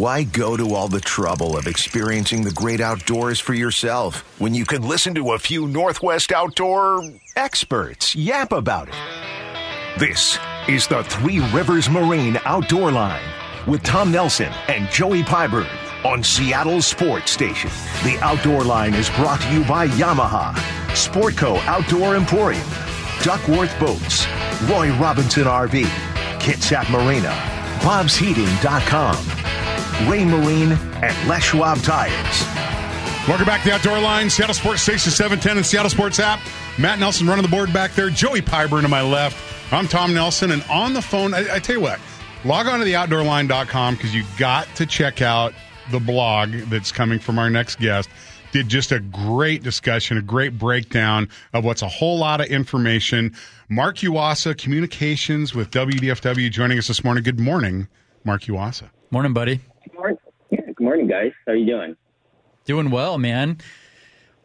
Why go to all the trouble of experiencing the great outdoors for yourself when you can listen to a few Northwest outdoor experts yap about it? This is the Three Rivers Marine Outdoor Line with Tom Nelson and Joey Pyburn on Seattle Sports Station. The Outdoor Line is brought to you by Yamaha, Sportco Outdoor Emporium, Duckworth Boats, Roy Robinson RV, Kitsap Marina, Bob'sHeating.com, Raymarine, and Les Schwab Tires. Welcome back to the Outdoor Line, Seattle Sports Station 710 and Seattle Sports app. Matt Nelson running the board back there. Joey Pyburn to my left. I'm Tom Nelson, and on the phone, I, I tell you what, log on to the outdoorline.com because you got to check out the blog that's coming from our next guest. Did just a great discussion, a great breakdown of what's a whole lot of information. Mark Yuasa, Communications with WDFW, joining us this morning. Good morning, Mark Yuasa. Morning, buddy. Good morning. Guys. How are you doing? Doing well, man.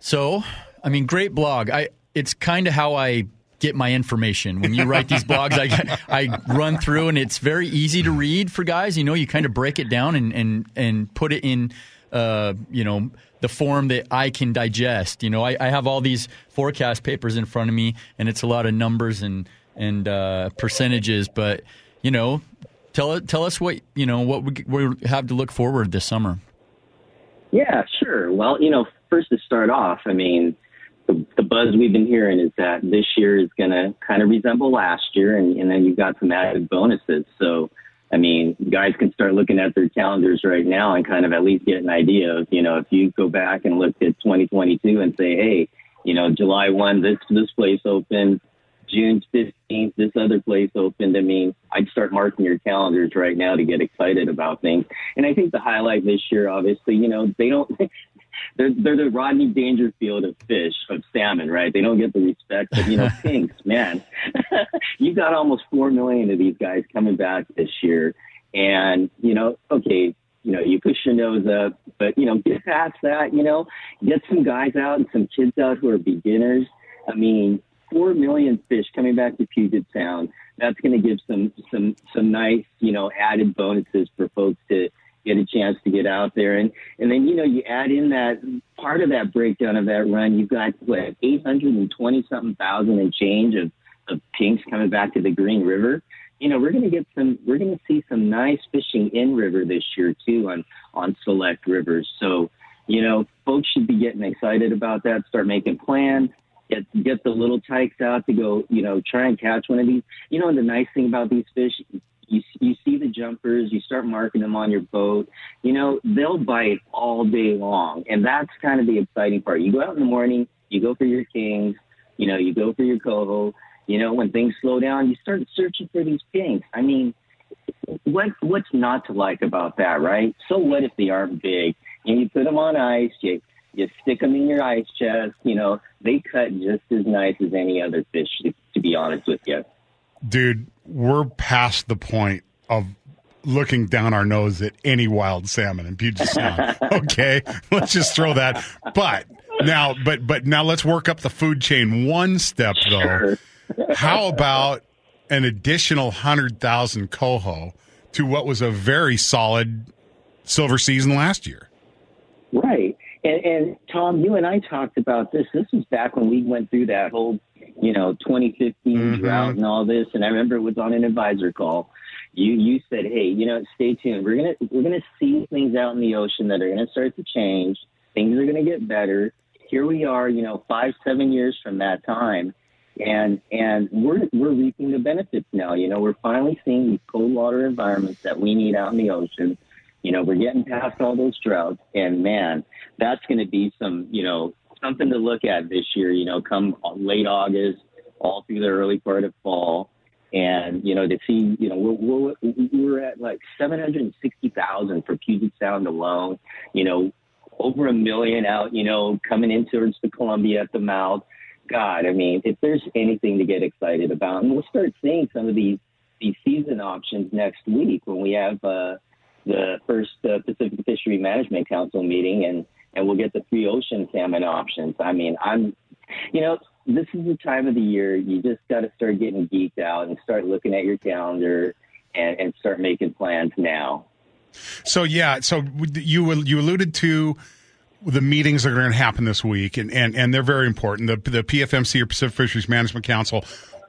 So, I mean, great blog. I it's kind of how I get my information. When you write these blogs, I I run through and it's very easy to read for guys. You know, you kind of break it down and and and put it in, uh, you know, the form that I can digest. You know, I, I have all these forecast papers in front of me, and it's a lot of numbers and and uh, percentages. But you know, tell tell us what you know what we, we have to look forward this summer. Yeah, sure. Well, you know, first to start off, I mean, the, the buzz we've been hearing is that this year is going to kind of resemble last year, and, and then you've got some added bonuses. So, I mean, guys can start looking at their calendars right now and kind of at least get an idea of, you know, if you go back and look at 2022 and say, hey, you know, July 1, this this place opened, June 15th, this other place opened. I mean, I'd start marking your calendars right now to get excited about things. And I think the highlight this year, obviously, you know, they don't, they're, they're the Rodney Dangerfield of fish, of salmon, right? They don't get the respect, but, you know, pinks, man, you got almost 4 million of these guys coming back this year. And, you know, okay, you know, you push your nose up, but, you know, get past that, you know, get some guys out and some kids out who are beginners. I mean, four million fish coming back to Puget Sound. That's going to give some some some nice you know added bonuses for folks to get a chance to get out there. And and then you know you add in that part of that breakdown of that run you've got what 820 something thousand and change of of pinks coming back to the Green River. You know we're going to get some we're going to see some nice fishing in river this year too on on select rivers. So you know folks should be getting excited about that start making plans get get the little tykes out to go, you know, try and catch one of these. You know, the nice thing about these fish, you you see the jumpers, you start marking them on your boat. You know, they'll bite all day long, and that's kind of the exciting part. You go out in the morning, you go for your kings, you know, you go for your coho. You know, when things slow down, you start searching for these kings. I mean, what what's not to like about that, right? So what if they aren't big? And you put them on ice, you you stick them in your ice chest. You know, they cut just as nice as any other fish, to, to be honest with you. Dude, we're past the point of looking down our nose at any wild salmon in Puget Sound. okay, let's just throw that. But now, but but now let's work up the food chain one step though. Sure. How about an additional hundred thousand coho to what was a very solid silver season last year? Right. And, and Tom, you and I talked about this. This was back when we went through that whole, you know, 2015 Mhm. drought and all this. And I remember it was on an advisor call. You you said, hey, you know, stay tuned. We're gonna we're gonna see things out in the ocean that are gonna start to change. Things are gonna get better. Here we are, you know, five seven years from that time, and and we're we're reaping the benefits now. You know, we're finally seeing these cold water environments that we need out in the ocean. You know, we're getting past all those droughts, and man, that's going to be some, you know, something to look at this year. You know, come late August, all through the early part of fall, and you know, to see, you know, we're we're, we're at like seven hundred and sixty thousand for Puget Sound alone. You know, over a million out. You know, coming in towards the Columbia at the mouth. God, I mean, if there's anything to get excited about, and we'll start seeing some of these these season options next week when we have. uh the first uh, Pacific Fishery Management Council meeting, and and we'll get the three ocean salmon options. I mean, I'm, you know, this is the time of the year you just got to start getting geeked out and start looking at your calendar and, and start making plans now. So yeah, so you you alluded to the meetings that are going to happen this week, and, and, and they're very important. The the PFMC or Pacific Fisheries Management Council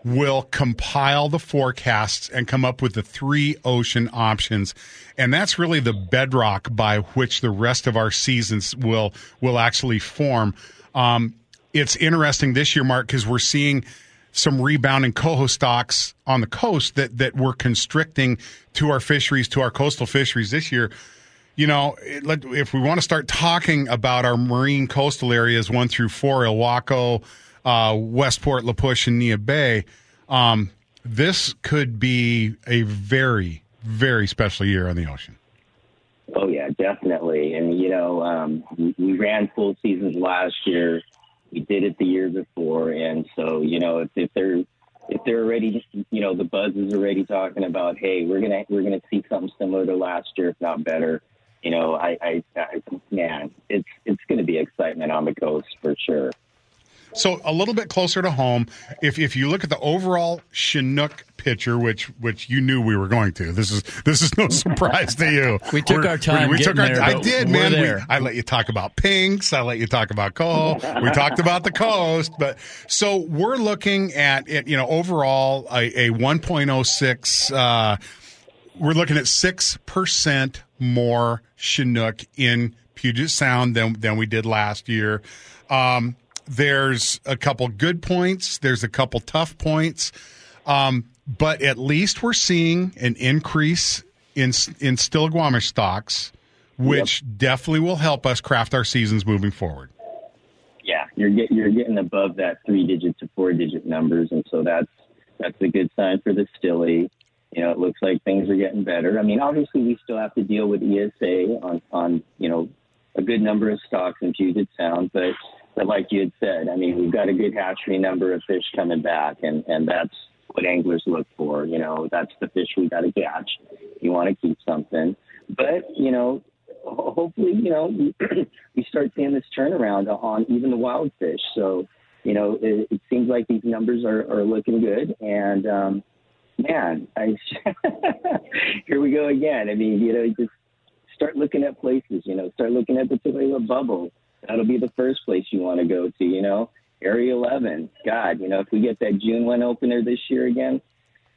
will compile the forecasts and come up with the three ocean options, and that's really the bedrock by which the rest of our seasons will will actually form. Um, it's interesting this year, Mark, because we're seeing some rebounding coho stocks on the coast that that we're constricting to our fisheries, to our coastal fisheries this year. You know, if we want to start talking about our marine coastal areas one through four, Ilwaco, uh, Westport, La Push, and Neah Bay, um, this could be a very, very special year on the ocean. Oh yeah, definitely. And you know, um, we, we ran full seasons last year we did it the year before, and so you know if, if they're if they're already you know the buzz is already talking about hey we're gonna we're gonna see something similar to last year if not better. You know, I, I, I man, it's it's going to be excitement on the coast for sure. So a little bit closer to home, if if you look at the overall Chinook picture, which which you knew we were going to, this is this is no surprise to you. we took we're, our time. We, we took our. There, I did, man. We, I let you talk about pinks. I let you talk about coal. we talked about the coast, but so we're looking at it. You know, overall a, a 1.06. Uh, we're looking at six percent more Chinook in Puget Sound than than we did last year. Um, there's a couple good points. There's a couple tough points. Um, but at least we're seeing an increase in in Stillaguamish stocks, which yep. definitely will help us craft our seasons moving forward. Yeah, you're getting you're getting above that three digit to four digit numbers, and so that's that's a good sign for the Stilly. You know, it looks like things are getting better. I mean, obviously, we still have to deal with ESA on on you know a good number of stocks in Puget Sound, but but like you had said, I mean, we've got a good hatchery number of fish coming back, and and that's what anglers look for. You know, that's the fish we got to catch. You want to keep something, but you know, hopefully, you know, we start seeing this turnaround on even the wild fish. So, you know, it, it seems like these numbers are, are looking good, and um, man, I here we go again. I mean, you know, just start looking at places. You know, start looking at the Tulalip bubble that'll be the first place you want to go to, you know. Area 11, God, you know, if we get that June 1 opener this year again,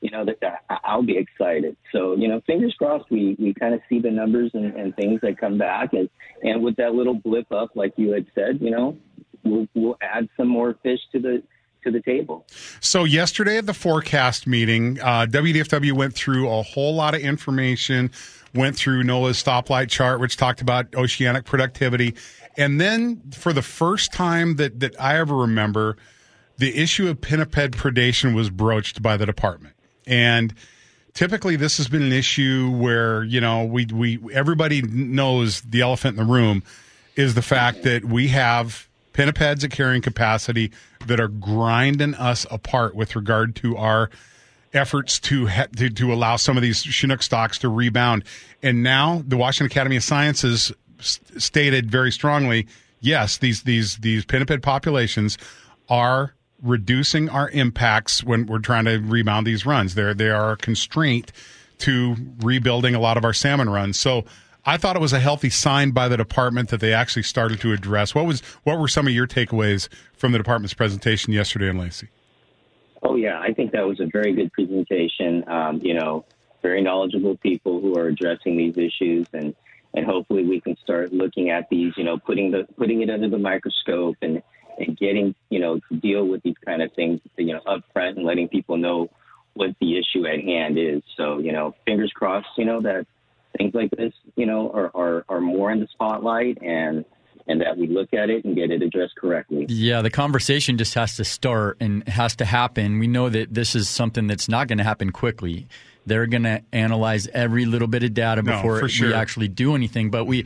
you know, I'll be excited. So, you know, fingers crossed we, we kind of see the numbers and, and things that come back. And, and with that little blip up, like you had said, you know, we'll, we'll add some more fish to the, to the table. So yesterday at the forecast meeting, uh, WDFW went through a whole lot of information, went through NOAA's stoplight chart, which talked about oceanic productivity. And then for the first time that, that I ever remember, the issue of pinniped predation was broached by the department. And typically this has been an issue where, you know, we, we everybody knows the elephant in the room is the fact that we have pinnipeds at carrying capacity that are grinding us apart with regard to our efforts to, ha- to to allow some of these Chinook stocks to rebound. And now the Washington Academy of Sciences stated very strongly, yes, these these these pinniped populations are reducing our impacts when we're trying to rebound these runs. They're they are a constraint to rebuilding a lot of our salmon runs. So I thought it was a healthy sign by the department that they actually started to address. What was what were some of your takeaways from the department's presentation yesterday in Lacey? Oh yeah, I think that was a very good presentation. Um, you know, very knowledgeable people who are addressing these issues and and hopefully we can start looking at these, you know, putting the putting it under the microscope and and getting, you know, to deal with these kind of things, you know, up front and letting people know what the issue at hand is. So, you know, fingers crossed, you know, that things like this, you know, are, are, are more in the spotlight and and that we look at it and get it addressed correctly. Yeah, the conversation just has to start and has to happen. We know that this is something that's not going to happen quickly. They're going to analyze every little bit of data before no, sure. we actually do anything. But we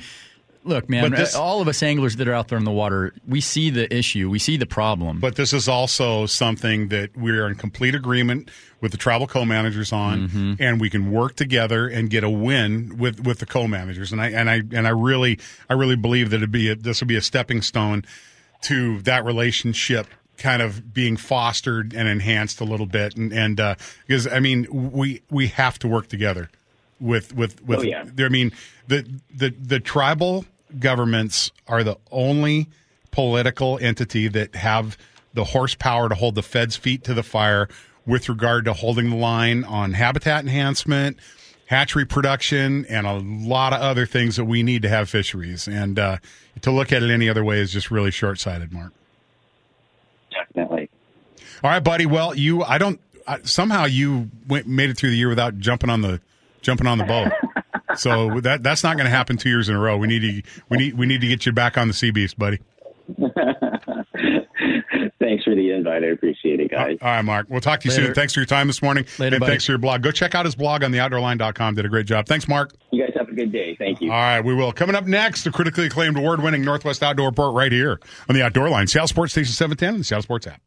look, man, this, all of us anglers that are out there in the water, we see the issue, we see the problem. But this is also something that we're in complete agreement with the tribal co-managers on, mm-hmm. and we can work together and get a win with with the co-managers. And I and I and I really I really believe that it'd be a, this would be a stepping stone to that relationship kind of being fostered and enhanced a little bit and and uh, because I mean we we have to work together with with with. Oh, yeah. I mean, the the the tribal governments are the only political entity that have the horsepower to hold the Fed's feet to the fire with regard to holding the line on habitat enhancement, hatchery production, and a lot of other things that we need to have fisheries. And uh, to look at it any other way is just really short sighted, Mark. Definitely. All right, buddy. Well, you, I don't. I, somehow you went, made it through the year without jumping on the jumping on the boat. so that that's not going to happen two years in a row. We need to we need we need to get you back on the sea beast, buddy. Thanks for the invite. I appreciate it, guys. All right, Mark. We'll talk to you Later. soon. Thanks for your time this morning. Later, and buddy. thanks for your blog. Go check out his blog on theoutdoorline.com. Did a great job. Thanks, Mark. You guys have a good day. Thank you. All right, we will. Coming up next, the critically acclaimed award winning Northwest Outdoor Report right here on the Outdoor Line, Seattle Sports Station 710 and the Seattle Sports app.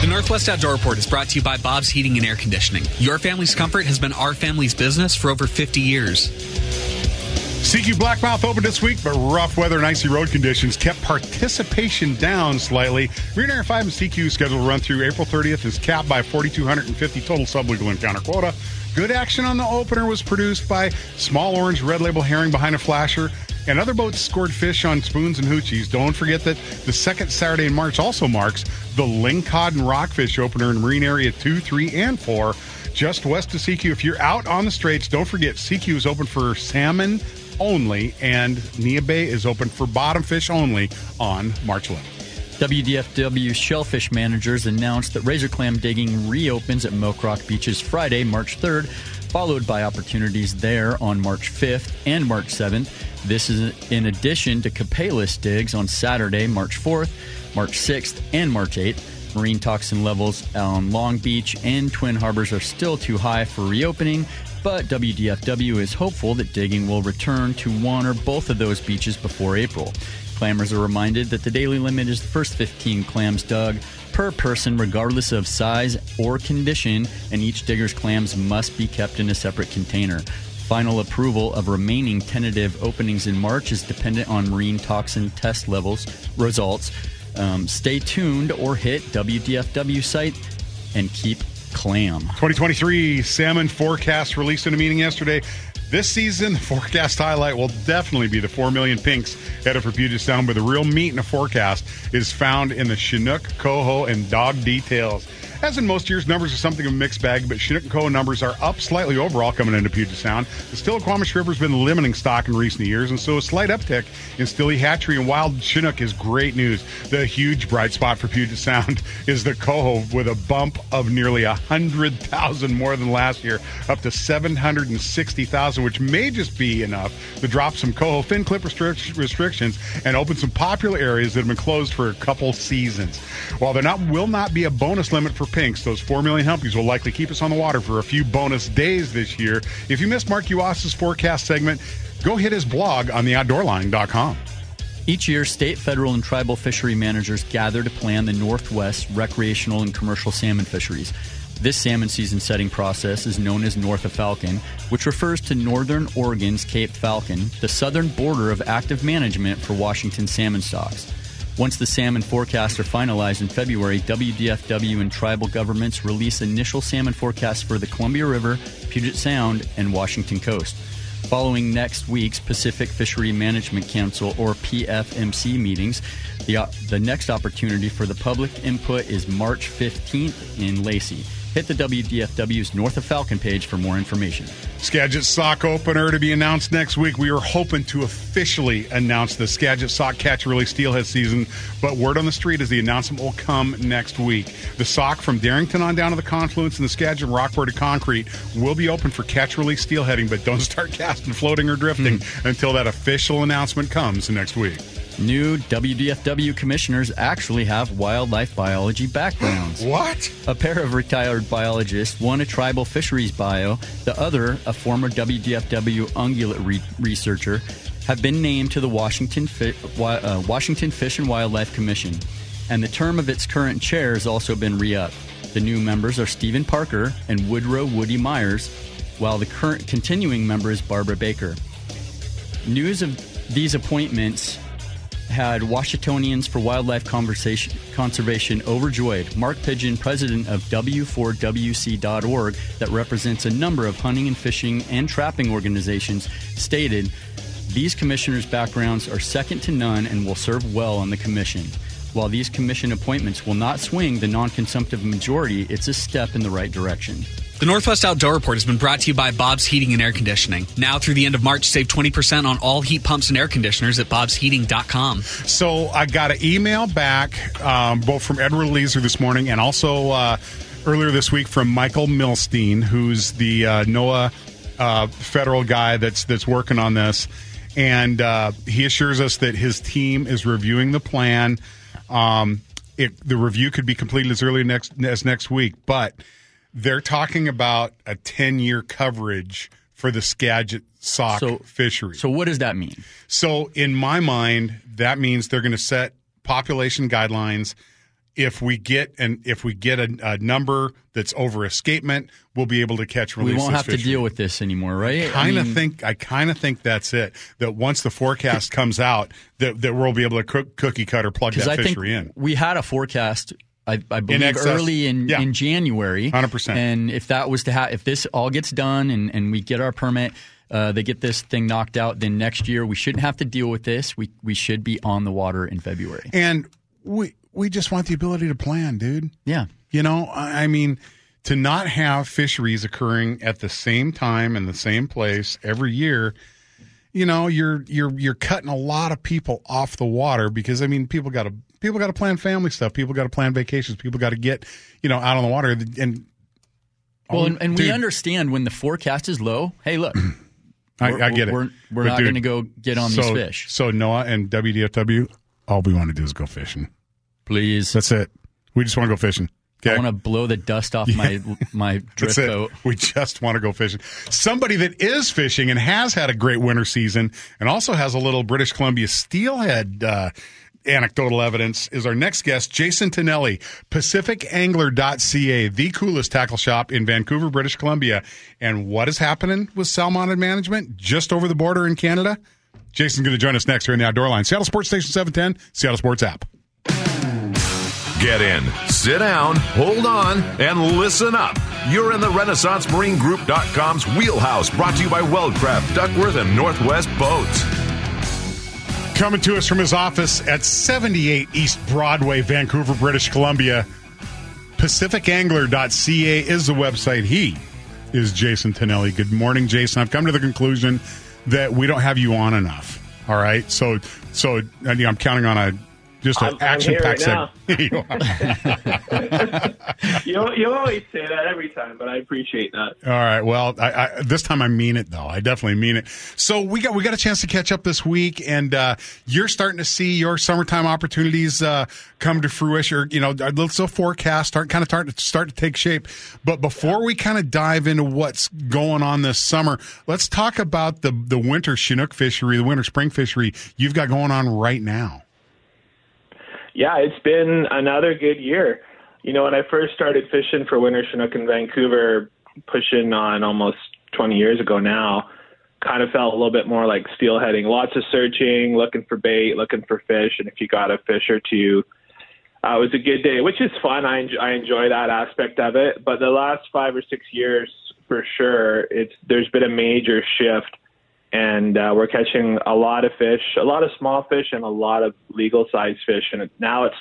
The Northwest Outdoor Report is brought to you by Bob's Heating and Air Conditioning. Your family's comfort has been our family's business for over 50 years. Sekiu Blackmouth opened this week, but rough weather and icy road conditions kept participation down slightly. Marine Area 5 and Sekiu scheduled to run through April 30th is capped by 4,250 total sublegal encounter quota. Good action on the opener was produced by Small Orange Red Label Herring behind a flasher, and other boats scored fish on spoons and hoochies. Don't forget that the second Saturday in March also marks the Lingcod and Rockfish opener in Marine Area 2, 3, and 4, just west of Sekiu. If you're out on the straits, don't forget Sekiu is open for salmon only, and Neah Bay is open for bottom fish only on March 11th. WDFW shellfish managers announced that razor clam digging reopens at Mocrocks Beaches Friday, March 3rd, followed by opportunities there on March 5th and March 7th. This is in addition to Copalis digs on Saturday, March 4th, March 6th, and March 8th. Marine toxin levels on Long Beach and Twin Harbors are still too high for reopening, but WDFW is hopeful that digging will return to one or both of those beaches before April. Clammers are reminded that the daily limit is the first 15 clams dug per person, regardless of size or condition, and each digger's clams must be kept in a separate container. Final approval of remaining tentative openings in March is dependent on marine toxin test levels results. Um, stay tuned or hit WDFW site and keep clam. 2023 salmon forecast released in a meeting yesterday. This season, the forecast highlight will definitely be the 4 million pinks headed for Puget Sound, but the real meat in the forecast is found in the Chinook, coho, and dog details. As in most years, numbers are something of a mixed bag, but Chinook and coho numbers are up slightly overall coming into Puget Sound. The Stillaguamish River has been limiting stock in recent years, and so a slight uptick in Stilly hatchery and wild Chinook is great news. The huge bright spot for Puget Sound is the coho with a bump of nearly 100,000 more than last year, up to 760,000, which may just be enough to drop some coho fin clip restric- restrictions and open some popular areas that have been closed for a couple seasons. While there not will not be a bonus limit for pinks, those 4 million humpies will likely keep us on the water for a few bonus days this year. If you missed Mark Yuasa's forecast segment, go hit his blog on theoutdoorline.com. Each year, state, federal, and tribal fishery managers gather to plan the Northwest recreational and commercial salmon fisheries. This salmon season setting process is known as North of Falcon, which refers to northern Oregon's Cape Falcon, the southern border of active management for Washington salmon stocks. Once the salmon forecasts are finalized in February, WDFW and tribal governments release initial salmon forecasts for the Columbia River, Puget Sound, and Washington coast. Following next week's Pacific Fishery Management Council or PFMC meetings, the, uh, the next opportunity for the public input is March 15th in Lacey. Hit the WDFW's North of Falcon page for more information. Skagit Sauk opener to be announced next week. We are hoping to officially announce the Skagit Sauk Catch Release Steelhead season, but word on the street is the announcement will come next week. The Sauk from Darrington on down to the confluence and the Skagit and Rockport to concrete will be open for catch release steelheading, but don't start casting, floating, or drifting hmm. until that official announcement comes next week. New WDFW commissioners actually have wildlife biology backgrounds. What? A pair of retired biologists, one a tribal fisheries bio, the other a former WDFW ungulate re- researcher, have been named to the Washington, Fi- uh, Washington Fish and Wildlife Commission, and the term of its current chair has also been re-upped. The new members are Stephen Parker and Woodrow Woody Myers, while the current continuing member is Barbara Baker. News of these appointments had Washingtonians for Wildlife Conservation overjoyed. Mark Pidgeon, president of W4WC.org, that represents a number of hunting and fishing and trapping organizations, stated these commissioners' backgrounds are second to none and will serve well on the commission. While these commission appointments will not swing the non consumptive majority, it's a step in the right direction. The Northwest Outdoor Report has been brought to you by Bob's Heating and Air Conditioning. Now through the end of March, save 20% on all heat pumps and air conditioners at bobsheating.com. So I got an email back um, both from Edward Leeser this morning and also uh, earlier this week from Michael Milstein, who's the uh, NOAA uh, federal guy that's that's working on this, and uh, he assures us that his team is reviewing the plan. Um, it, the review could be completed as early next as next week, but they're talking about a 10 year coverage for the Skagit Sauk So- fishery. So, what does that mean? So, in my mind, that means they're going to set population guidelines. If we get and if we get a, a number that's over escapement, we'll be able to catch release. We won't have to deal with this anymore, right? I Kind of mean, think I kind of think that's it. That once the forecast comes out, that that we'll be able to cook, cookie cutter plug that I think fishery in. we had a forecast. I, I believe excess. early in, Yeah. in January, 100%. And if that was to ha- if this all gets done and, and we get our permit, uh, they get this thing knocked out, then next year we shouldn't have to deal with this. We we should be on the water in February. And we we just want the ability to plan, dude. Yeah, You know, I I mean, to not have fisheries occurring at the same time in the same place every year, you know, you're you're you're cutting a lot of people off the water because I mean, people got to people got to plan family stuff. People got to plan vacations. People got to get you know out on the water and. well, and, and we understand when the forecast is low. Hey, look, I, I get it. We're, we're not going to go get on so, these fish. So NOAA and WDFW, all we want to do is go fishing. Please, That's it. We just want to go fishing. Okay. I want to blow the dust off my my drift boat. We just want to go fishing. Somebody that is fishing and has had a great winter season and also has a little British Columbia steelhead uh, anecdotal evidence is our next guest, Jason Tonelli, PacificAngler.ca, the coolest tackle shop in Vancouver, British Columbia. And what is happening with salmon management just over the border in Canada? Jason's going to join us next here in the Outdoor Line. Seattle Sports Station 710, Seattle Sports app. Get in, sit down, hold on, and listen up. You're in the RenaissanceMarineGroup.com's wheelhouse, brought to you by Weldcraft, Duckworth, and Northwest Boats. Coming to us from his office at 78 East Broadway, Vancouver, British Columbia. PacificAngler.ca is the website. He is Jason Tonelli. Good morning, Jason. I've come to the conclusion that we don't have you on enough. All right, so so I'm counting on a just an action here packed right segment. you you always say that every time, but I appreciate that. All right. Well, I, I, this time I mean it, though. I definitely mean it. So we got we got a chance to catch up this week, and uh, you're starting to see your summertime opportunities uh, come to fruition. Or, you know, let's the forecast start kind of start to start to take shape. But before we kind of dive into what's going on this summer, let's talk about the the winter Chinook fishery, the winter spring fishery you've got going on right now. Yeah, it's been another good year. You know, when I first started fishing for winter Chinook in Vancouver, pushing on almost 20 years ago now, kind of felt a little bit more like steelheading. Lots of searching, looking for bait, looking for fish, and if you got a fish or two, uh, it was a good day, which is fun. I enjoy, I enjoy that aspect of it. But the last five or six years, for sure, it's there's been a major shift, and uh, we're catching a lot of fish, a lot of small fish, and a lot of legal sized fish. And it, now it's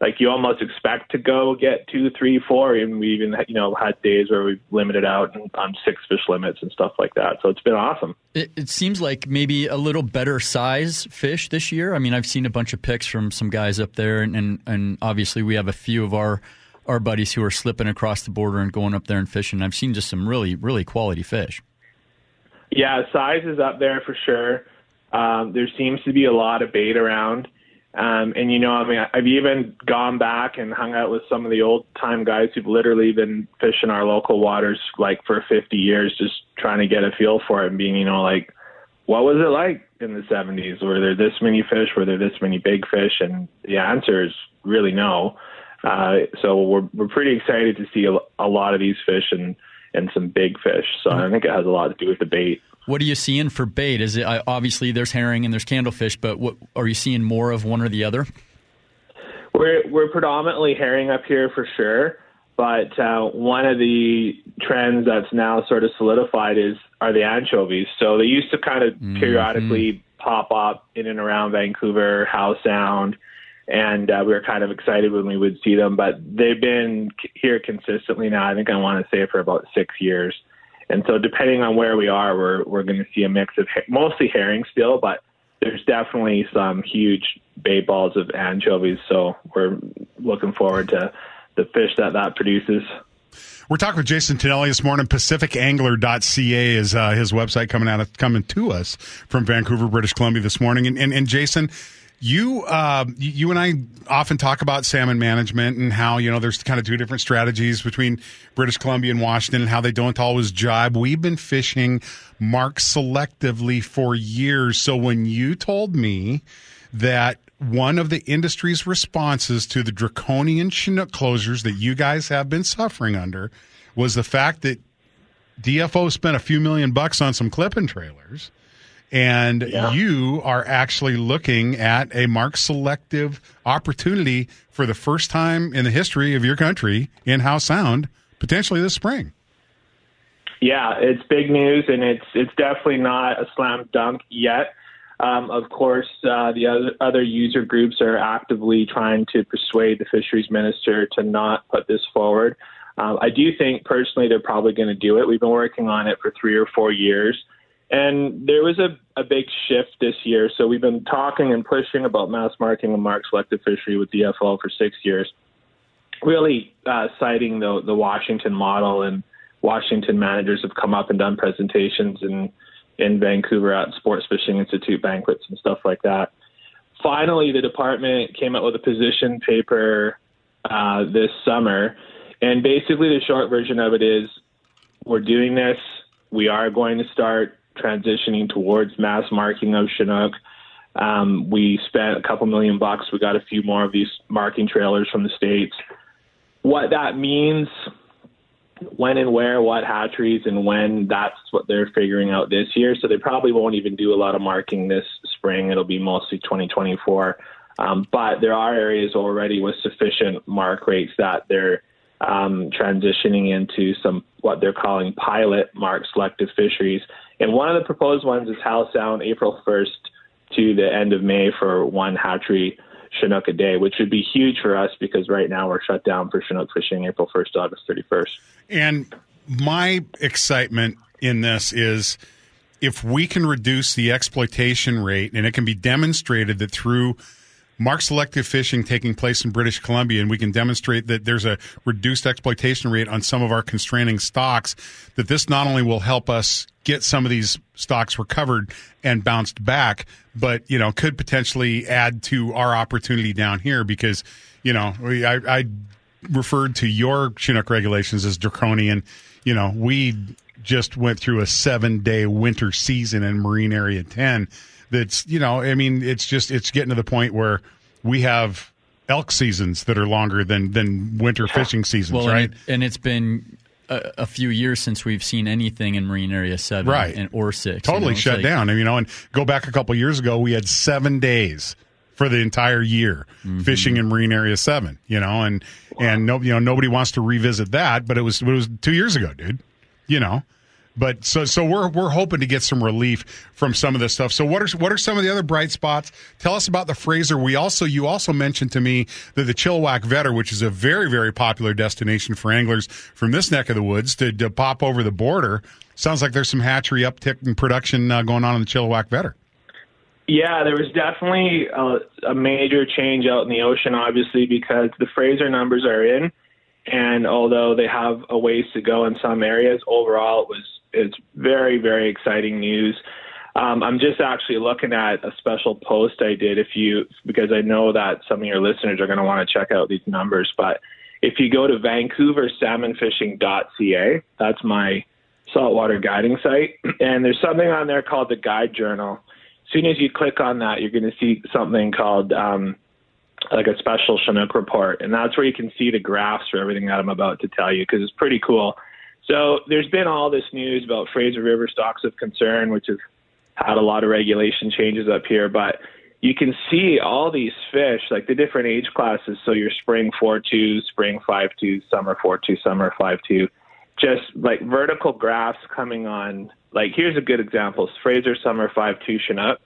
like you almost expect to go get two, three, four, and we even you know had days where we've limited out on six fish limits and stuff like that. So it's been awesome. It, it seems like maybe a little better size fish this year. I mean, I've seen a bunch of pics from some guys up there, and, and, and obviously we have a few of our our buddies who are slipping across the border and going up there and fishing. I've seen just some really really quality fish. Yeah, size is up there for sure. Um, there seems to be a lot of bait around. Um, and you know, I mean, I've even gone back and hung out with some of the old time guys who've literally been fishing our local waters like for 50 years, just trying to get a feel for it and being, you know, like, what was it like in the 70s? Were there this many fish? Were there this many big fish? And the answer is really no. Uh, so we're we're pretty excited to see a, a lot of these fish and and some big fish. So I think it has a lot to do with the bait. what are you seeing for bait? Is it obviously there's herring and there's candlefish, but what are you seeing more of one or the other? We're we're predominantly herring up here for sure, but uh, one of the trends that's now sort of solidified is are the anchovies. So they used to kind of mm-hmm. periodically pop up in and around Vancouver, Howe Sound, and uh, we were kind of excited when we would see them. But they've been here consistently now. I think I want to say for about six years. And so, depending on where we are, we're we're going to see a mix of mostly herring still, but there's definitely some huge bait balls of anchovies. So we're looking forward to the fish that that produces. We're talking with Jason Tonelli this morning. PacificAngler.ca is uh, his website coming out of, coming to us from Vancouver, British Columbia this morning. And, and, and Jason, you uh, you and I often talk about salmon management and how you know there's kind of two different strategies between British Columbia and Washington and how they don't always jibe. We've been fishing mark selectively for years. So when you told me that one of the industry's responses to the draconian Chinook closures that you guys have been suffering under was the fact that DFO spent a few million bucks on some clipping trailers and yeah. you are actually looking at a mark selective opportunity for the first time in the history of your country in Howe Sound, potentially this spring. Yeah, it's big news, and it's it's definitely not a slam dunk yet. Um, of course, uh, the other, other user groups are actively trying to persuade the fisheries minister to not put this forward. Um, I do think personally they're probably going to do it. We've been working on it for three or four years. And there was a, a big shift this year. So we've been talking and pushing about mass marking and mark selective fishery with DFO for six years, really uh, citing the, the Washington model. And Washington managers have come up and done presentations in, in Vancouver at Sports Fishing Institute banquets and stuff like that. Finally, the department came out with a position paper uh, this summer. And basically, the short version of it is we're doing this. We are going to start transitioning towards mass marking of Chinook. Um, we spent a couple million bucks. We got a few more of these marking trailers from the states. What that means, when and where, what hatcheries, and when, that's what they're figuring out this year. So they probably won't even do a lot of marking this spring. It'll be mostly 2024. Um, but there are areas already with sufficient mark rates that they're um, transitioning into some what they're calling pilot mark selective fisheries. And one of the proposed ones is Howe Sound, April 1st to the end of May for one hatchery Chinook a day, which would be huge for us because right now we're shut down for Chinook fishing April 1st to August 31st. And my excitement in this is if we can reduce the exploitation rate, and it can be demonstrated that through mark selective fishing taking place in British Columbia, and we can demonstrate that there's a reduced exploitation rate on some of our constraining stocks, that this not only will help us get some of these stocks recovered and bounced back, but you know could potentially add to our opportunity down here because you know I, I referred to your Chinook regulations as draconian. You know we just went through a seven day winter season in Marine Area Ten that's you know I mean it's just it's getting to the point where we have elk seasons that are longer than than winter fishing seasons, well, right? And, it, and it's been a, a, few years since we've seen anything in Marine Area Seven, right, and or six, totally you know? shut like, down. And you know, and go back a couple years ago, we had seven days for the entire year mm-hmm. fishing in Marine Area Seven. You know, and wow. and no, you know nobody wants to revisit that, but it was it was two years ago, dude. You know, but so so we're we're hoping to get some relief from some of this stuff. So what are what are some of the other bright spots? Tell us about the Fraser. We also you also mentioned to me that the Chilliwack Vedder, which is a very very popular destination for anglers from this neck of the woods, to, to pop over the border. Sounds like there's some hatchery uptick in production uh, going on in the Chilliwack Vedder. Yeah, there was definitely a, a major change out in the ocean, obviously, because the Fraser numbers are in. And although they have a ways to go in some areas, overall it was it's very very exciting news. Um, I'm just actually looking at a special post I did if you because I know that some of your listeners are going to want to check out these numbers. But if you go to VancouverSalmonFishing.ca, that's my saltwater guiding site, and there's something on there called the Guide Journal. As soon as you click on that, you're going to see something called um, like a special Chinook report, and that's where you can see the graphs for everything that I'm about to tell you because it's pretty cool. So there's been all this news about Fraser River stocks of concern, which has had a lot of regulation changes up here, but you can see all these fish, like the different age classes. So your spring 4-2, spring 5-2, summer 4-2, summer 5-2, just like vertical graphs coming on. Like here's a good example: Fraser Summer 5-2 Chinook.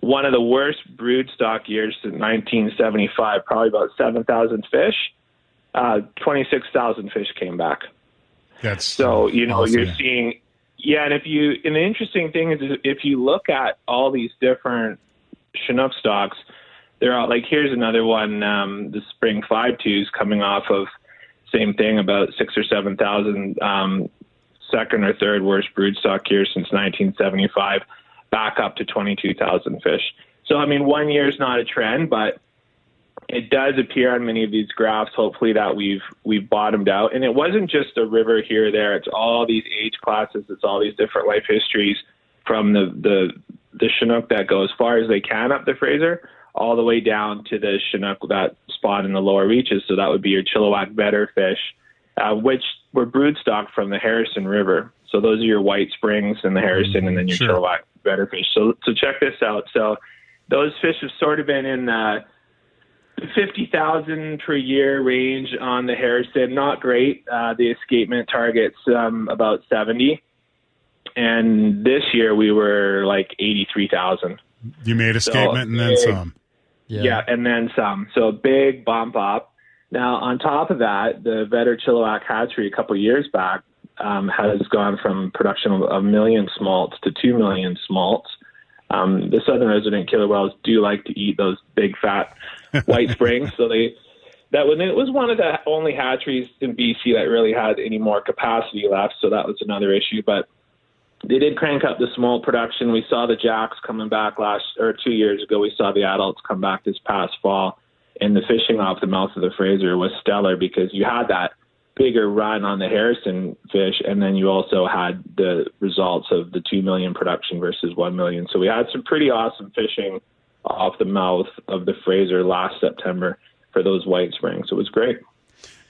One of the worst brood stock years since 1975, probably about 7,000 fish. Uh, 26,000 fish came back. That's So you know awesome. you're seeing, yeah. And if you, and the interesting thing is, if you look at all these different Chinook stocks, they're all like here's another one. Um, the spring five twos coming off of same thing about six or seven thousand. Um, second or third worst brood stock year since 1975, back up to 22,000 fish. So I mean, one year is not a trend, but it does appear on many of these graphs, hopefully, that we've we've bottomed out. And it wasn't just a river here or there; it's all these age classes, it's all these different life histories from the the the Chinook that go as far as they can up the Fraser, all the way down to the Chinook that spawn in the lower reaches. So that would be your Chilliwack Vedder fish, uh, which were broodstock from the Harrison River. So those are your White Springs and the Harrison, and then your Sure. Chilliwack Vedder fish. So so check this out. So those fish have sort of been in the fifty thousand per year range on the Harrison. Not great. Uh, the escapement targets um, about seventy, and this year we were like eighty three thousand. you made escapement So, and then big- some. Yeah. and then some. So a big bump up. Now, on top of that, the Vedder Chilliwack hatchery a couple years back um, has gone from production of a million smolts to two million smolts. Um, the southern resident killer whales do like to eat those big fat white springs, so they that was it was one of the only hatcheries in BC that really had any more capacity left. So that was another issue, but they did crank up the smolt production. We saw the jacks coming back last or two years ago. We saw the adults come back this past fall, and the fishing off the mouth of the Fraser was stellar because you had that bigger run on the Harrison fish, and then you also had the results of the two million production versus one million. So we had some pretty awesome fishing off the mouth of the Fraser last September for those white springs. It was great.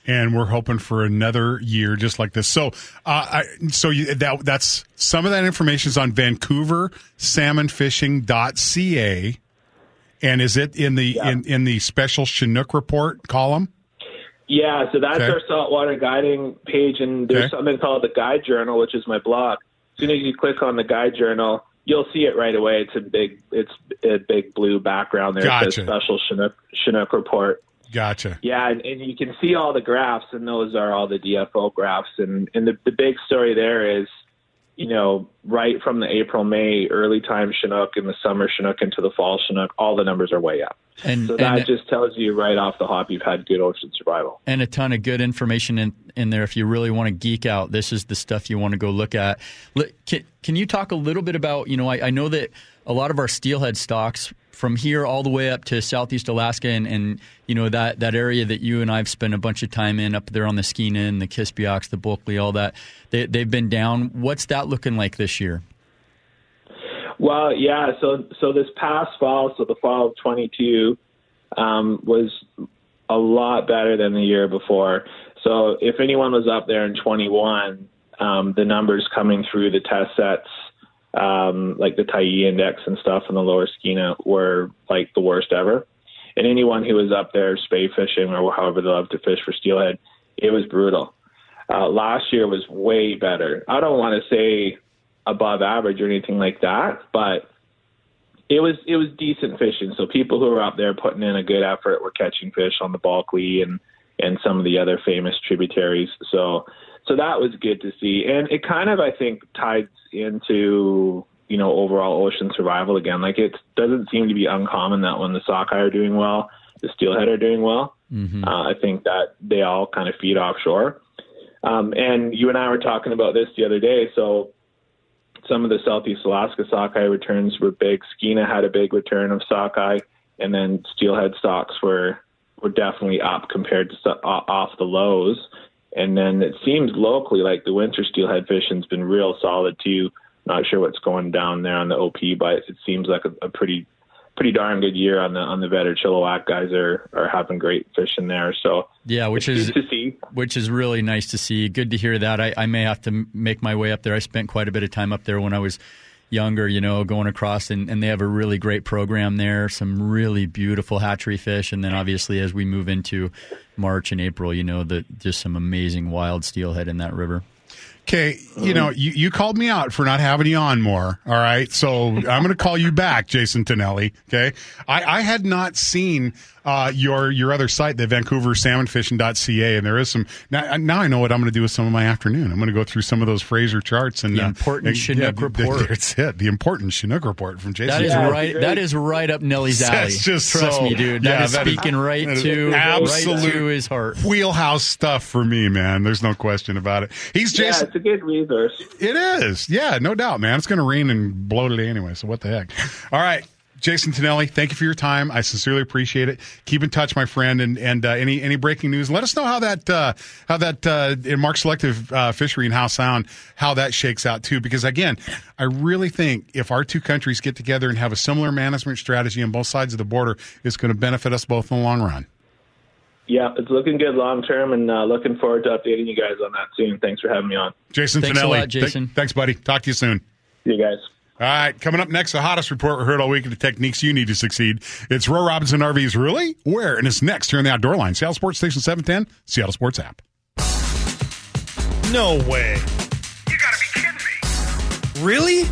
and we're hoping for another year just like this. So, uh, I, so you, that that's some of that information is on VancouverSalmonFishing.ca, and is it in the Yeah. in in the special Chinook report column? Yeah, so that's Okay. our saltwater guiding page, and there's Okay. something called the Guide Journal, which is my blog. As soon as you click on the Guide Journal, you'll see it right away. It's a big, it's a big blue background there. Gotcha. says Special Chinook, Chinook Report. Gotcha. Yeah, and, and you can see all the graphs, and those are all the DFO graphs. And, and the, the big story there is, you know, right from the April, May, early time Chinook and the summer Chinook into the fall Chinook, all the numbers are way up. And, So that and, just tells you right off the hop you've had good ocean survival. and a ton of good information in, in there. If you really want to geek out, this is the stuff you want to go look at. Can, can you talk a little bit about, you know, I, I know that a lot of our steelhead stocks from here all the way up to southeast Alaska and, and you know, that, that area that you and I've spent a bunch of time in up there on the Skeena, the Kispiox, the Bulkley, all that, they, they've been down. What's that looking like this year? Well, yeah. So, so this past fall, so the fall of 22, um, was a lot better than the year before. So, if anyone was up there in 21, um, the numbers coming through the test sets, um, like the Tyee index and stuff in the lower Skeena, were like the worst ever. And anyone who was up there spey fishing or however they love to fish for steelhead, it was brutal. Uh, last year was way better. I don't want to say above average or anything like that, but it was it was decent fishing. So people who were up there putting in a good effort were catching fish on the Bulkley and and some of the other famous tributaries. So so that was good to see, and it kind of I think ties into you know overall ocean survival again. Like it doesn't seem to be uncommon that when the sockeye are doing well, the steelhead are doing well. Uh, I think that they all kind of feed offshore. Um, and you and I were talking about this the other day. So some of the Southeast Alaska sockeye returns were big. Skeena had a big return of sockeye, and then steelhead stocks were were definitely up compared to o- off the lows. And then it seems locally like the winter steelhead fishing's been real solid too. Not sure what's going down there on the OP, but it seems like a, a pretty pretty darn good year on the on the Vedder Chilliwack guys are are having great fishing there. So yeah, which is to see. which is really nice to see. Good to hear that. I, I may have to make my way up there. I spent quite a bit of time up there when I was younger, you know, going across, and, and they have a really great program there. Some really beautiful hatchery fish, and then obviously as we move into March and April, you know, the just some amazing wild steelhead in that river. Okay, you know, you, you called me out for not having you on more. All right, so I'm going to call you back, Jason Tonelli. Okay, I, I had not seen uh, your your other site, the Vancouver Salmonfishing.ca, and there is some. Now, now I know what I'm going to do with some of my afternoon. I'm going to go through some of those Fraser charts and The uh, important and- Chinook the- report. That's it. The important Chinook report from Jason. That is Yeah, right. That is right up Nelly's alley. That's just Trust so- me, dude. yeah, that is that is- speaking right that is to right absolute to his heart. wheelhouse stuff for me, man. There's no question about it. He's Yeah, Jason. it's a good resource. It is. Yeah, no doubt, man. It's going to rain and blow today anyway, so what the heck. All right. Jason Tonelli, thank you for your time. I sincerely appreciate it. Keep in touch, my friend, and and uh, any any breaking news. Let us know how that uh, how that uh, in Mark Selective uh, Fishery and Howe Sound how that shakes out too. Because again, I really think if our two countries get together and have a similar management strategy on both sides of the border, it's going to benefit us both in the long run. Yeah, it's looking good long term, and uh, looking forward to updating you guys on that soon. Thanks for having me on. Jason Thanks a lot, Jason. Th- thanks, buddy. Talk to you soon. See you guys. All right, coming up next, the hottest report we heard all week of the techniques you need to succeed. It's Roy Robinson RVs. Really? Where? And it's next here on the Outdoor Line. Seattle Sports Station 710, Seattle Sports app. No way. You gotta be kidding me. Really?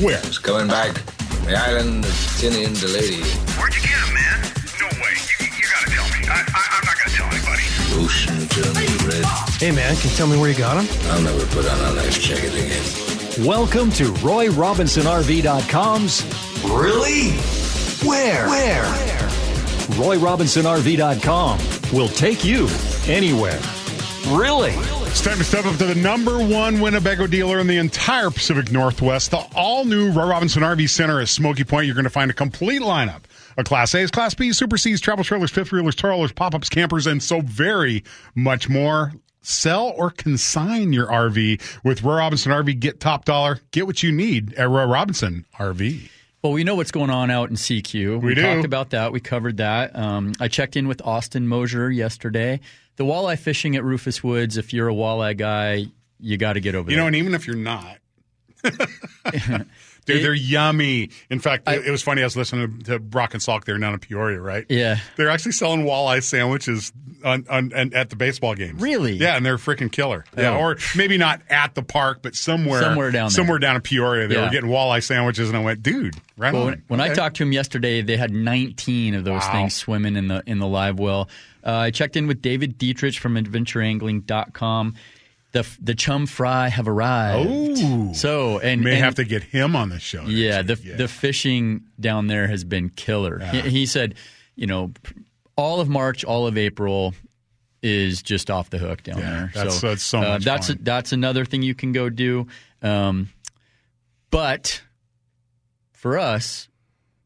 Where? It's Coming back from the island of Tinian the lady. Where'd you get him, man? No way. You, you gotta tell me. I, I, I'm not gonna tell anybody. Ocean turned red. Hey, man, can you tell me where you got him? I'll never put on a life jacket again. Welcome to RoyRobinsonRV.com's Really? Where? Where? RoyRobinsonRV.com will take you anywhere. Really? It's time to step up to the number one Winnebago dealer in the entire Pacific Northwest, the all new Roy Robinson RV Center at Smoky Point. You're going to find a complete lineup of Class A's, Class B's, Super C's, travel trailers, fifth wheelers, trailers, pop ups, campers, and so very much more. Sell or consign your RV with Roy Robinson RV. Get top dollar. Get what you need at Roy Robinson RV. Well, we know what's going on out in Sekiu. We do. talked about that. We covered that. Um, I checked in with Austin Mosier yesterday. The walleye fishing at Rufus Woods. If you're a walleye guy, you got to get over You there. know, and even if you're not, dude, they're yummy. In fact, it, it was funny. I was listening to Brock and Salk there down in Peoria, right? Yeah. they're actually selling walleye sandwiches on, on, on at the baseball games. Really? Yeah, and they're freaking killer. Yeah, Oh. or maybe not at the park, but somewhere, Somewhere down there. somewhere down in Peoria, they Yeah. were getting walleye sandwiches, and I went, dude, right Well, when, when I talked to him yesterday, they had 19 of those Wow. things swimming in the in the live well. Uh, I checked in with David Dietrich from AdventureAngling.com. The the chum fry have arrived. Ooh. so and may and- have to get him on the show. Yeah, the week. the fishing down there has been killer. He, he said, you know, all of March, all of April is just off the hook down Yeah, there. that's- so that's so uh, that's fun. that's another thing you can go do. Um, but for us,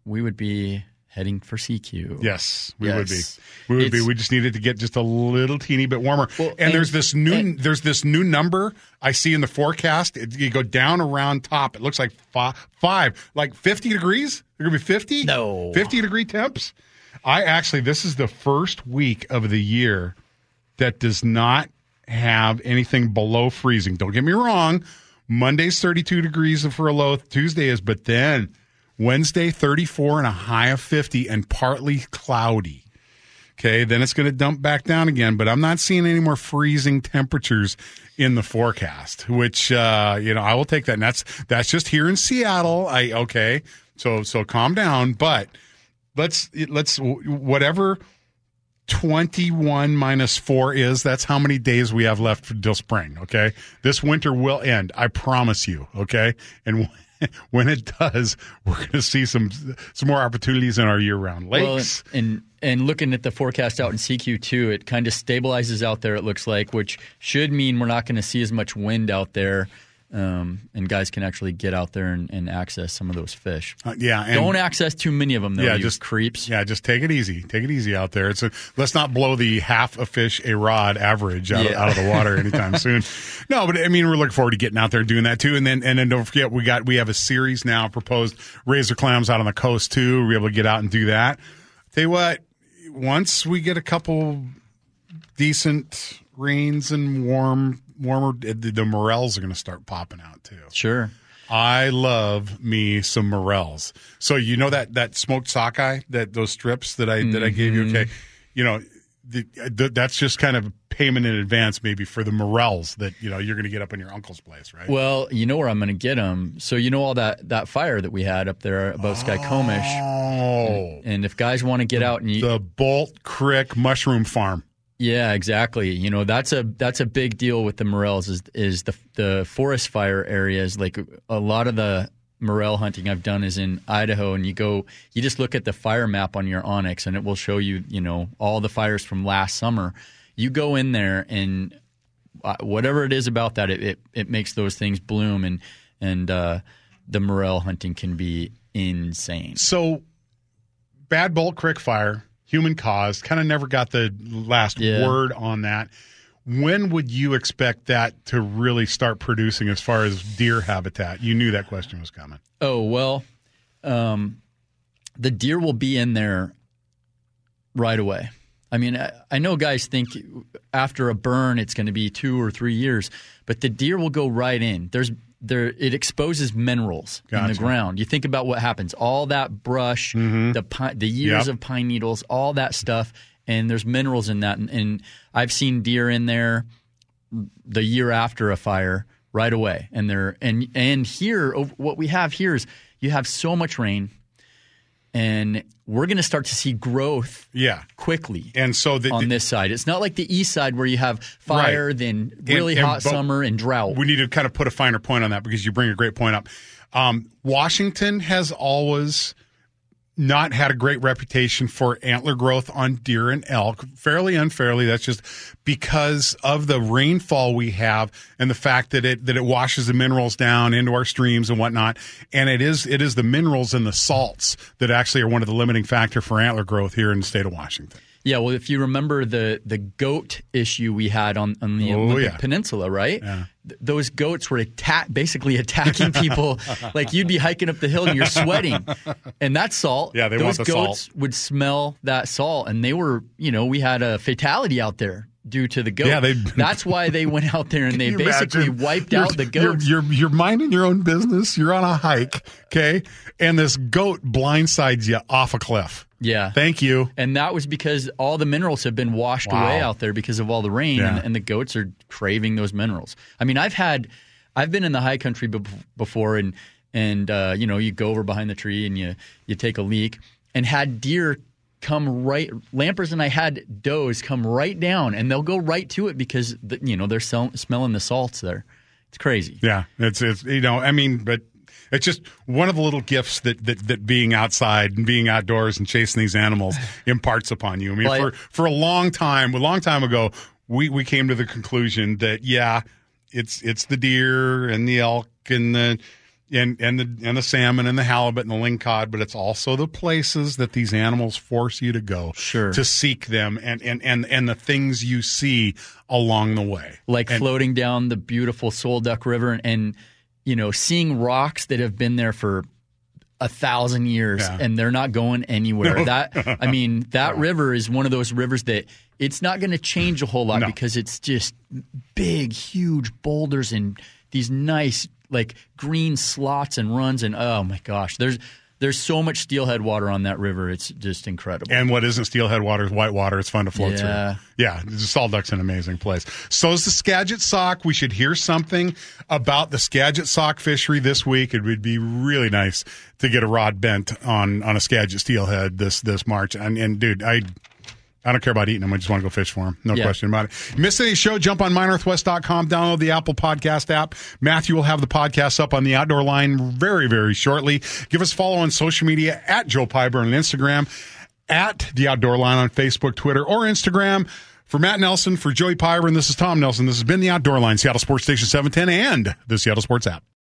we would be heading for Sekiu. Yes, we Yes. would be. We would be. We just needed to get just a little teeny bit warmer. Well, and, and- there's this new and- there's this new number I see in the forecast. It, you go down around top. It looks like five, five like 50 degrees. They're gonna be 50. No. 50 degree temps. I actually this is the first week of the year that does not have anything below freezing. Don't get me wrong. Monday's 32 degrees for a low. Tuesday is, but then Wednesday 34 and a high of 50 and partly cloudy. Okay, then it's going to dump back down again, but I'm not seeing any more freezing temperatures in the forecast. Which uh, you know, I will take that. And that's that's just here in Seattle. I okay, so so calm down. But let's let's whatever 21 minus 4 is that's how many days we have left until spring okay this winter will end i promise you okay and when it does we're going to see some some more opportunities in our year-round Well, lakes and and looking at the forecast out in Sekiu two, it kind of stabilizes out there. It looks like, which should mean we're not going to see as much wind out there. Um, and guys can actually get out there and, and access some of those fish. Uh, yeah, and Don't access too many of them, though. Yeah, you just- creeps. yeah, just take it easy. Take it easy out there. It's a, let's not blow the half a fish a rod average out, of, Yeah. out of the water anytime soon. No, but I mean, we're looking forward to getting out there and doing that too. And then and then don't forget we got we have a series now proposed razor clams out on the coast too. We're able to get out and do that. Tell you what, once we get a couple decent rains and warm warmer, the, the morels are going to start popping out too. Sure. I love me some morels. So you know that that smoked sockeye that those strips that I that I gave you. Mm-hmm. Okay, you know the, the, that's just kind of payment in advance maybe for the morels that you know you're going to get up in your uncle's place, right? Well, you know where I'm going to get them. So you know all that that fire that we had up there above Skykomish, oh, and if guys want to get out and you, the Bolt Creek Mushroom Farm. Yeah, exactly. You know that's a that's a big deal with the morels is is the the forest fire areas. Like a lot of the morel hunting I've done is in Idaho, and you go you just look at the fire map on your onX, and it will show you you know all the fires from last summer. You go in there and uh, whatever it is about that, it, it, it makes those things bloom, and and uh, the morel hunting can be insane. So bad Bolt Creek fire, human caused. Kind of never got the last Yeah. word on that. When would you expect that to really start producing as far as deer habitat? You knew that question was coming. Oh well, um, the deer will be in there right away. I mean, I, I know guys think after a burn it's going to be two or three years, but the deer will go right in. There's there it exposes minerals in the ground. You think about what happens, all that brush, the pi- the years Mm-hmm. Yep. of pine needles, all that stuff, and there's minerals in that. And, and I've seen deer in there the year after a fire right away and they're and and here what we have here is you have so much rain and we're going to start to see growth Yeah. quickly And so the, on the- this side it's not like the east side where you have fire Right. then really and hot bo- summer and drought we need to kind of put a finer point on that because you bring a great point up. Um, Washington has always not had a great reputation for antler growth on deer and elk, fairly unfairly. That's just because of the rainfall we have and the fact that it that it washes the minerals down into our streams and whatnot. And it is it is the minerals and the salts that actually are one of the limiting factor for antler growth here in the state of Washington. Yeah well if you remember the the goat issue we had on, on the Oh, Olympic yeah. peninsula right Yeah. Th- those goats were attack basically attacking people like you'd be hiking up the hill and you're sweating and that salt Yeah, they those want the goats salt. would smell that salt and they were you know we had a fatality out there due to the goat Yeah, they- that's why they went out there and they basically imagine? wiped You're- out the you're- goats You're, you're minding your own business. You're on a hike, okay, and this goat blindsides you off a cliff. Yeah Thank you. and that was because all the minerals have been washed Wow. away out there because of all the rain, Yeah. and, and the goats are craving those minerals. I mean, I've had, I've been in the high country be- before, and and uh, you know, you go over behind the tree and you you take a leak, and had deer come right. Lampers and I had does come right down, and they'll go right to it because the, you know they're sell, smelling the salts there. It's crazy. Yeah, it's it's you know, I mean, but it's just one of the little gifts that that, that being outside and being outdoors and chasing these animals imparts upon you. I mean, Well, for for a long time, a long time ago, we we came to the conclusion that yeah, it's it's the deer and the elk and the and and the and the salmon and the halibut and the lingcod, but it's also the places that these animals force you to go Sure. to seek them and and and and the things you see along the way. like And- floating down the beautiful Sol Duc River and, and you know seeing rocks that have been there for a thousand years Yeah. and they're not going anywhere. That I mean, that river is one of those rivers that it's not going to change a whole lot No. because it's just big, huge boulders and these nice like green slots and runs and oh my gosh, there's there's so much steelhead water on that river. It's just incredible. And what isn't steelhead water is white water. It's fun to float Yeah. through. Yeah, Sol Duc's an amazing place. So is the Skagit Sauk. We should hear something about the Skagit Sauk fishery this week. It would be really nice to get a rod bent on on a Skagit steelhead this this March. And, and dude, I. I don't care about eating them. I just want to go fish for them. No Yeah. question about it. Miss any show? Jump on mynorthwest.com. Download the Apple Podcast app. Matthew will have the podcast up on the outdoor line very, very shortly. Give us a follow on social media at Joe Pyburn on Instagram, at the outdoor line on Facebook, Twitter, or Instagram. For Matt Nelson, for Joey Pyburn, this is Tom Nelson. This has been the Outdoor Line, Seattle Sports Station 710, and the Seattle Sports app.